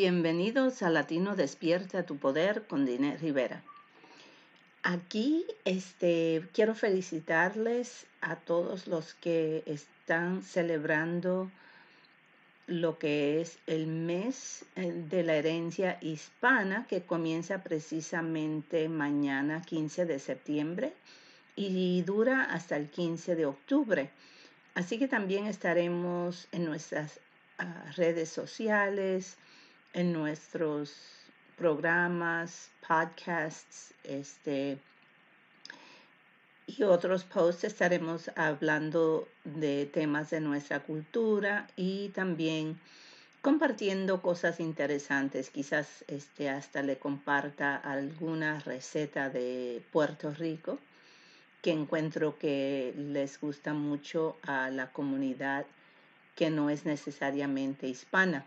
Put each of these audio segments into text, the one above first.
Bienvenidos a Latino Despierta tu Poder con Diné Rivera. Aquí este, quiero felicitarles a todos los que están celebrando lo que es el mes eh, de la herencia hispana que comienza precisamente mañana 15 de septiembre y dura hasta el 15 de octubre. Así que también estaremos en nuestras ah, redes sociales, en nuestros programas, podcasts, este, y otros posts estaremos hablando de temas de nuestra cultura y también compartiendo cosas interesantes. Quizás este, hasta le comparta alguna receta de Puerto Rico que encuentro que les gusta mucho a la comunidad que no es necesariamente hispana.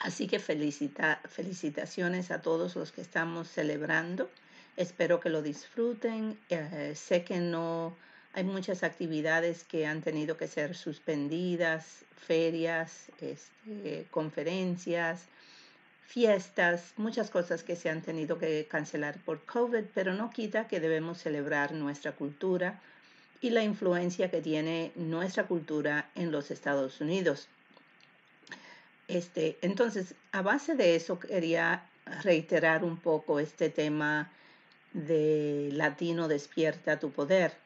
Así que felicita, felicitaciones a todos los que estamos celebrando. Espero que lo disfruten. Eh, sé que no hay muchas actividades que han tenido que ser suspendidas, ferias, este, conferencias, fiestas, muchas cosas que se han tenido que cancelar por COVID, pero no quita que debemos celebrar nuestra cultura y la influencia que tiene nuestra cultura en los Estados Unidos. Este, entonces, a base de eso, quería reiterar un poco este tema de Latino despierta tu poder.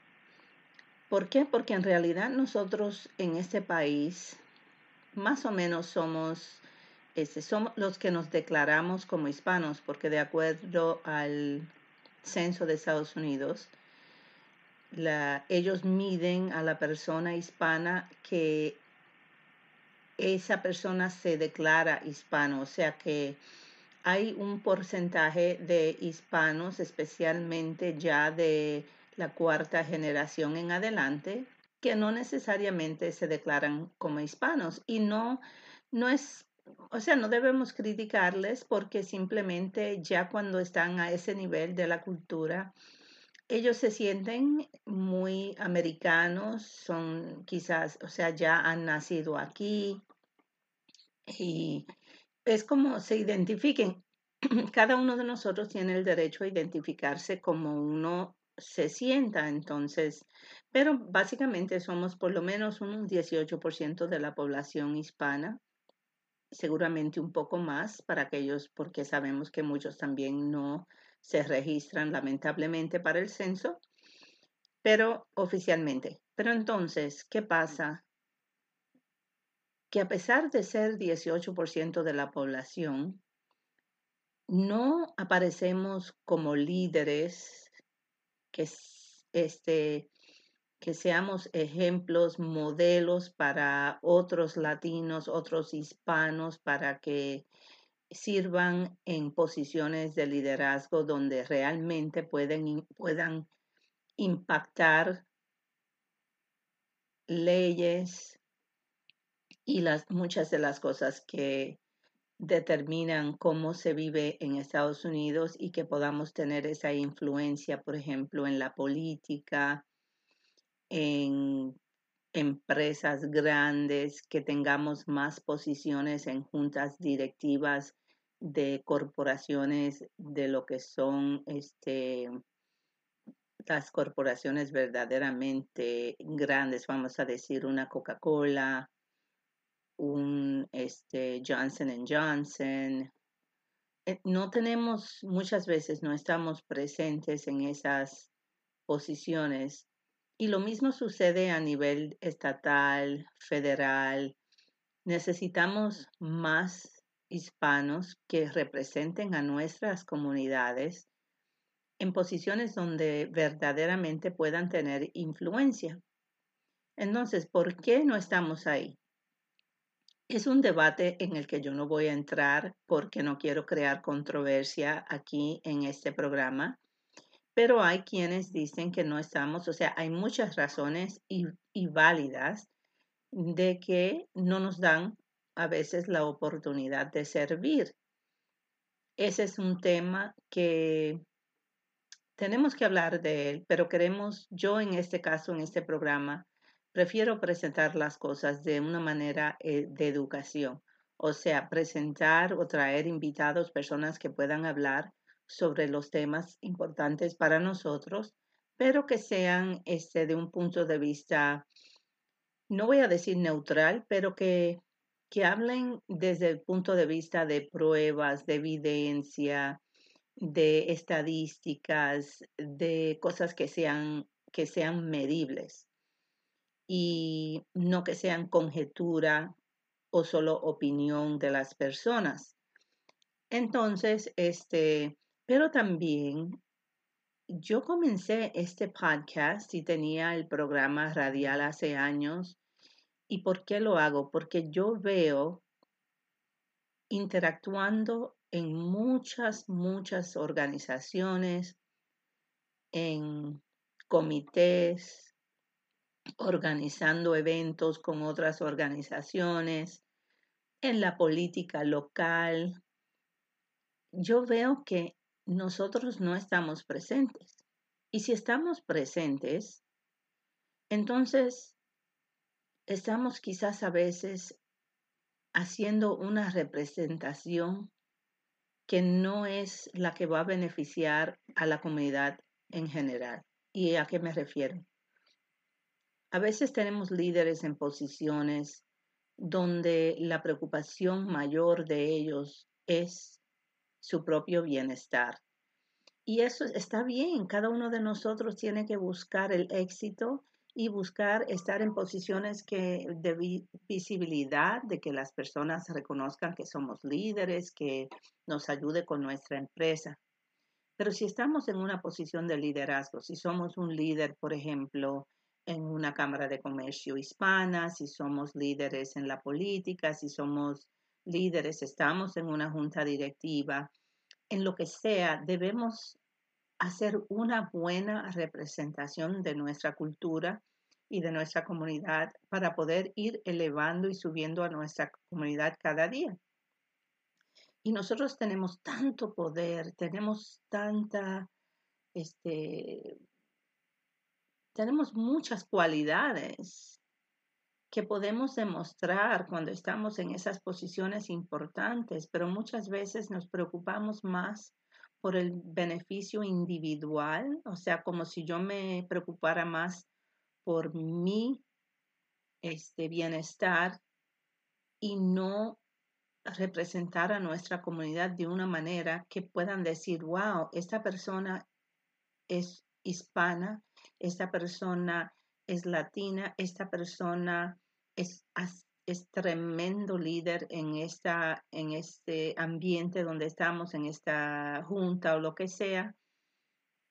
¿Por qué? Porque en realidad nosotros en este país más o menos somos este, somos los que nos declaramos como hispanos, porque de acuerdo al censo de Estados Unidos, ellos miden a la persona hispana que esa persona se declara hispano, o sea que hay un porcentaje de hispanos, especialmente ya de la cuarta generación en adelante, que no necesariamente se declaran como hispanos. Y no, no es o sea, no debemos criticarles porque simplemente ya cuando están a ese nivel de la cultura, ellos se sienten muy americanos, son quizás, o sea, ya han nacido aquí y es como se identifiquen. Cada uno de nosotros tiene el derecho a identificarse como uno se sienta, entonces, pero básicamente somos por lo menos un 18% de la población hispana seguramente un poco más para aquellos, porque sabemos que muchos también no se registran lamentablemente para el censo, pero oficialmente. Pero entonces, ¿qué pasa? Que a pesar de ser 18% de la población, no aparecemos como líderes que este, que seamos ejemplos, modelos para otros latinos, otros hispanos, para que sirvan en posiciones de liderazgo donde realmente pueden, puedan impactar leyes y las, muchas de las cosas que determinan cómo se vive en Estados Unidos y que podamos tener esa influencia, por ejemplo, en la política, en empresas grandes, que tengamos más posiciones en juntas directivas de corporaciones de lo que son este las corporaciones verdaderamente grandes, vamos a decir una Coca-Cola, un este, Johnson Johnson. Eh, no tenemos, muchas veces no estamos presentes en esas posiciones y lo mismo sucede a nivel estatal, federal. Necesitamos más hispanos que representen a nuestras comunidades en posiciones donde verdaderamente puedan tener influencia. Entonces, ¿por qué no estamos ahí? Es un debate en el que yo no voy a entrar porque no quiero crear controversia aquí en este programa pero hay quienes dicen que no estamos, o sea, hay muchas razones y, válidas de que no nos dan a veces la oportunidad de servir. Ese es un tema que tenemos que hablar de él, pero queremos, yo en este caso, en este programa, prefiero presentar las cosas de una manera eh, de educación. o sea, presentar o traer invitados, personas que puedan hablar sobre los temas importantes para nosotros, pero que sean este, de un punto de vista, no voy a decir neutral, pero que, que hablen desde el punto de vista de pruebas, de evidencia, de estadísticas, de cosas que sean, que sean medibles y no que sean conjetura o solo opinión de las personas. Entonces, este, pero también yo comencé este podcast y tenía el programa radial hace años. ¿Y por qué lo hago? Porque yo veo interactuando en muchas, muchas organizaciones, en comités, organizando eventos con otras organizaciones, en la política local. Yo veo que nosotros no estamos presentes. Y si estamos presentes, entonces estamos quizás a veces haciendo una representación que no es la que va a beneficiar a la comunidad en general. ¿Y a qué me refiero? A veces tenemos líderes en posiciones donde la preocupación mayor de ellos es su propio bienestar. Y eso está bien, cada uno de nosotros tiene que buscar el éxito y buscar estar en posiciones que, de visibilidad, de que las personas reconozcan que somos líderes, que nos ayude con nuestra empresa. Pero si estamos en una posición de liderazgo, si somos un líder, por ejemplo, en una Cámara de Comercio hispana, si somos líderes en la política, si somos líderes, estamos en una junta directiva, en lo que sea, debemos hacer una buena representación de nuestra cultura y de nuestra comunidad para poder ir elevando y subiendo a nuestra comunidad cada día. Y nosotros tenemos tanto poder, tenemos tanta, este, tenemos muchas cualidades que podemos demostrar cuando estamos en esas posiciones importantes, pero muchas veces nos preocupamos más por el beneficio individual, o sea, como si yo me preocupara más por mi este, bienestar y no representar a nuestra comunidad de una manera que puedan decir, wow, esta persona es hispana, esta persona es latina, esta persona es, es tremendo líder en, esta, en este ambiente donde estamos, en esta junta o lo que sea,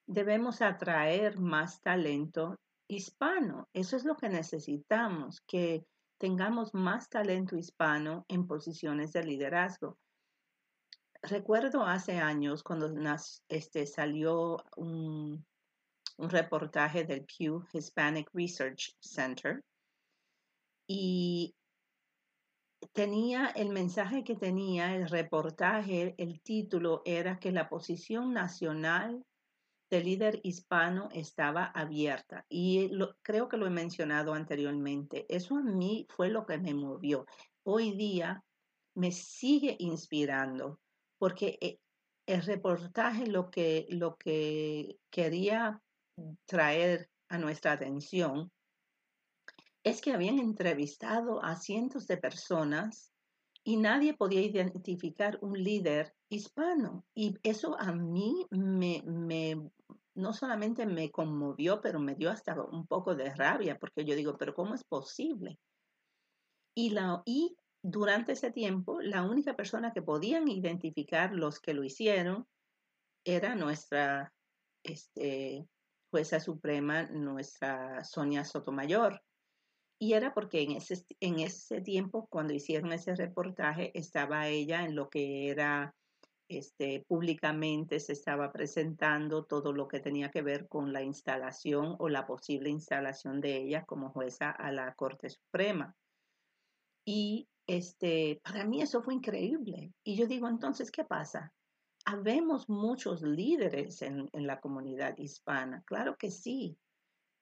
debemos atraer más talento hispano. Eso es lo que necesitamos, que tengamos más talento hispano en posiciones de liderazgo. Recuerdo hace años cuando este, salió un, un reportaje del Pew Hispanic Research Center y tenía el mensaje que tenía el reportaje, el título era que la posición nacional del líder hispano estaba abierta y creo que lo he mencionado anteriormente. Eso a mí fue lo que me movió. Hoy día me sigue inspirando porque eh, el reportaje lo que, lo que quería traer a nuestra atención es que habían entrevistado a cientos de personas y nadie podía identificar un líder hispano. Y eso a mí me, no solamente me conmovió, pero me dio hasta un poco de rabia, porque yo digo, pero ¿cómo es posible? Y, la, durante ese tiempo, la única persona que podían identificar los que lo hicieron era nuestra este, jueza suprema, nuestra Sonia Sotomayor. Y era porque en ese, en ese tiempo, cuando hicieron ese reportaje, estaba ella en lo que era este, públicamente, se estaba presentando todo lo que tenía que ver con la instalación o la posible instalación de ella como jueza a la Corte Suprema. Y este, para mí eso fue increíble. Y yo digo, entonces, ¿qué pasa? Habemos muchos líderes en, en la comunidad hispana, claro que sí,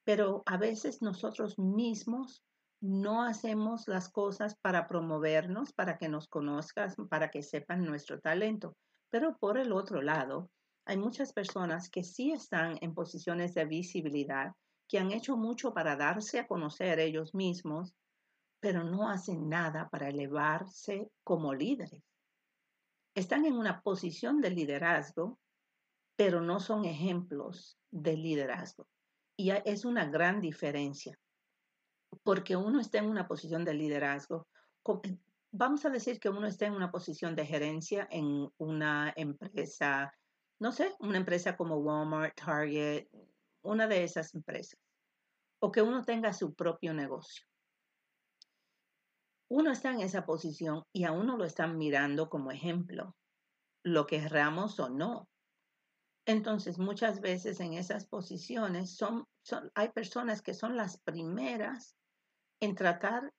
pero a veces nosotros mismos no hacemos las cosas para promovernos, para que nos conozcas, para que sepan nuestro talento. Pero por el otro lado, hay muchas personas que sí están en posiciones de visibilidad, que han hecho mucho para darse a conocer ellos mismos, pero no hacen nada para elevarse como líderes. Están en una posición de liderazgo, pero no son ejemplos de liderazgo. Y es una gran diferencia porque uno está en una posición de liderazgo. Vamos a decir que uno está en una posición de gerencia en una empresa, no sé, una empresa como Walmart, Target, una de esas empresas. O que uno tenga su propio negocio. Uno está en esa posición y a uno lo están mirando como ejemplo, lo querramos o no. Entonces, muchas veces en esas posiciones son, hay personas que son las primeras en tratar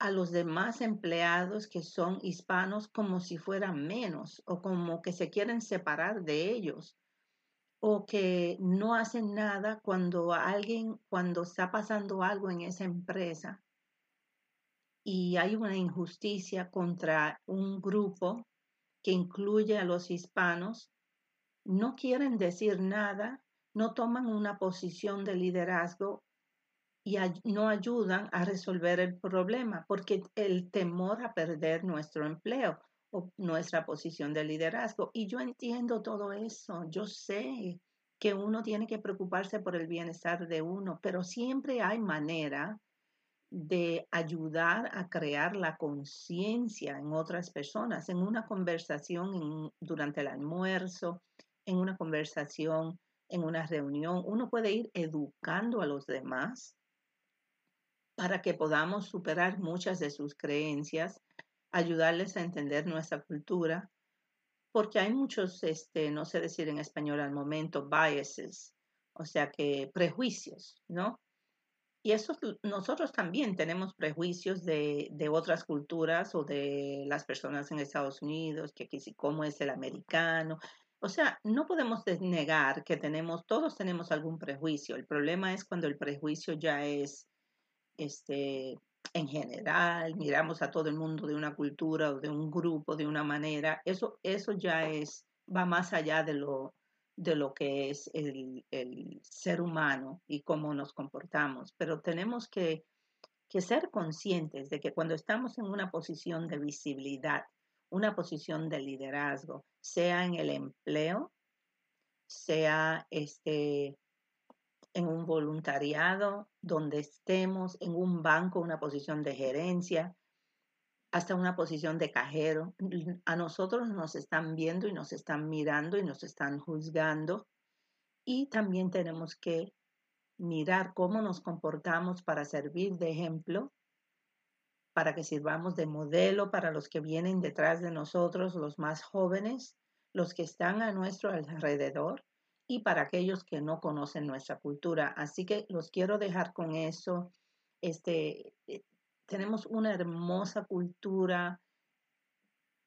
a los demás empleados que son hispanos como si fueran menos o como que se quieren separar de ellos o que no hacen nada cuando alguien, cuando está pasando algo en esa empresa y hay una injusticia contra un grupo que incluye a los hispanos, no quieren decir nada, no toman una posición de liderazgo y no ayudan a resolver el problema porque el temor a perder nuestro empleo o nuestra posición de liderazgo. Y yo entiendo todo eso, yo sé que uno tiene que preocuparse por el bienestar de uno, pero siempre hay manera de ayudar a crear la conciencia en otras personas, en una conversación durante el almuerzo, en una conversación, en una reunión. Uno puede ir educando a los demás para que podamos superar muchas de sus creencias, ayudarles a entender nuestra cultura, porque hay muchos, este, no sé decir en español al momento, biases, o sea que prejuicios, ¿no? Y eso nosotros también tenemos prejuicios de, de, otras culturas o de las personas en Estados Unidos, que, que cómo es el americano. O sea, no podemos negar que tenemos, todos tenemos algún prejuicio. El problema es cuando el prejuicio ya es este, en general, miramos a todo el mundo de una cultura o de un grupo de una manera, eso, eso ya es, va más allá de lo, de lo que es el, el ser humano y cómo nos comportamos. Pero tenemos que, que ser conscientes de que cuando estamos en una posición de visibilidad, una posición de liderazgo, sea en el empleo, sea este, en un voluntariado, donde estemos en un banco, una posición de gerencia, hasta una posición de cajero. A nosotros nos están viendo y nos están mirando y nos están juzgando. Y también tenemos que mirar cómo nos comportamos para servir de ejemplo, para que sirvamos de modelo para los que vienen detrás de nosotros, los más jóvenes, los que están a nuestro alrededor y para aquellos que no conocen nuestra cultura. Así que los quiero dejar con eso. Este, eh, tenemos una hermosa cultura.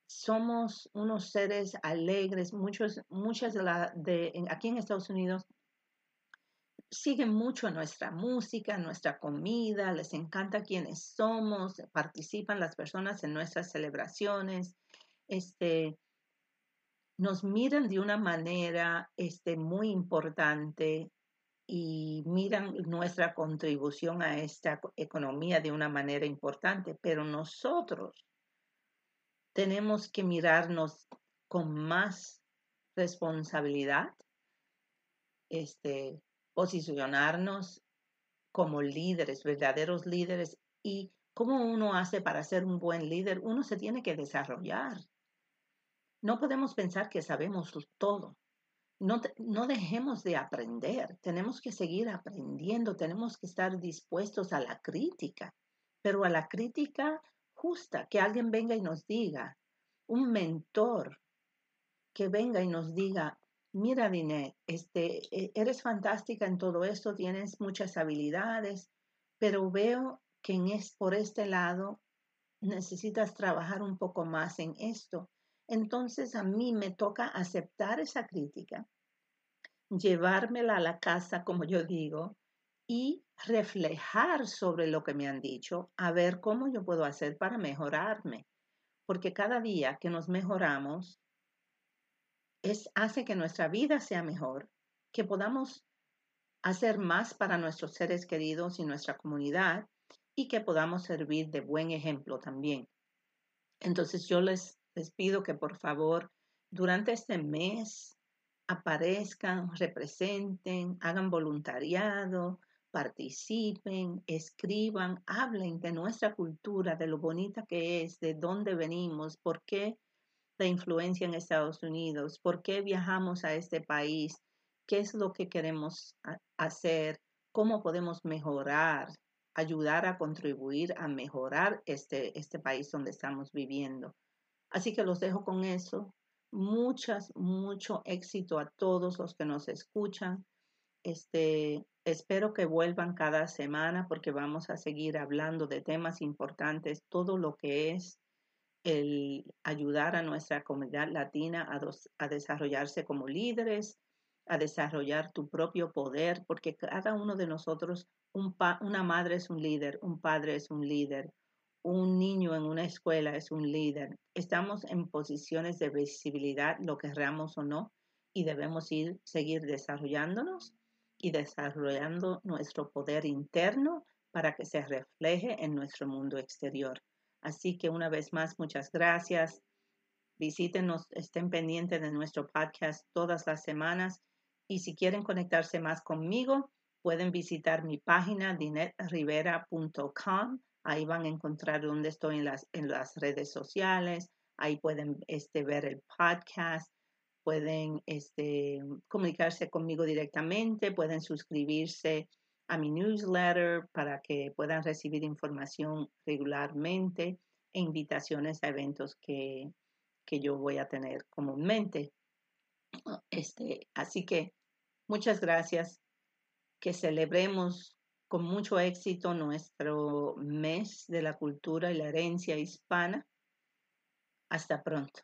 Somos unos seres alegres. Muchos, muchas de la de aquí en Estados Unidos siguen mucho nuestra música, nuestra comida, les encanta quiénes somos, participan las personas en nuestras celebraciones. Este, nos miran de una manera este, muy importante y miran nuestra contribución a esta economía de una manera importante, pero nosotros tenemos que mirarnos con más responsabilidad, este, posicionarnos como líderes, verdaderos líderes y cómo uno hace para ser un buen líder, uno se tiene que desarrollar. No podemos pensar que sabemos todo. No, no, dejemos de aprender, tenemos que seguir aprendiendo, tenemos que estar dispuestos a la crítica, pero a la crítica justa, que alguien venga y nos diga, un mentor que venga y nos diga, mira Diné, este, e, eres fantástica en todo esto, tienes muchas habilidades, pero veo que en es, por este lado necesitas trabajar un poco más en esto entonces a mí me toca aceptar esa crítica, llevármela a la casa, como yo digo, y reflejar sobre lo que me han dicho, a ver cómo yo puedo hacer para mejorarme. Porque cada día que nos mejoramos, hace que nuestra vida sea mejor, que podamos hacer más para nuestros seres queridos y nuestra comunidad y que podamos servir de buen ejemplo también. Entonces yo les, les pido que por favor durante este mes aparezcan, representen, hagan voluntariado, participen, escriban, hablen de nuestra cultura, de lo bonita que es, de dónde venimos, por qué la influencia en Estados Unidos, por qué viajamos a este país, qué es lo que queremos hacer, cómo podemos mejorar, ayudar a contribuir a mejorar este, este país donde estamos viviendo. Así que los dejo con eso. Muchas, mucho éxito a todos los que nos escuchan. Este, espero que vuelvan cada semana porque vamos a seguir hablando de temas importantes, todo lo que es el ayudar a nuestra comunidad latina a, a desarrollarse como líderes, a desarrollar tu propio poder, porque cada uno de nosotros, un una madre es un líder, un padre es un líder, un niño en una escuela es un líder. Estamos en posiciones de visibilidad, lo querramos o no, y debemos ir, seguir desarrollándonos y desarrollando nuestro poder interno para que se refleje en nuestro mundo exterior. Así que una vez más, muchas gracias. Visítenos, estén pendientes de nuestro podcast todas las semanas y si quieren conectarse más conmigo, pueden visitar mi página dinetrivera.com. Ahí van a encontrar dónde estoy en las, en las redes sociales. Ahí pueden este, ver el podcast, pueden este, comunicarse conmigo directamente, pueden suscribirse a mi newsletter para que puedan recibir información regularmente e invitaciones a eventos que, que yo voy a tener comúnmente. Este, así que muchas gracias. Que celebremos con mucho éxito nuestro mes de la cultura y la herencia hispana. Hasta pronto.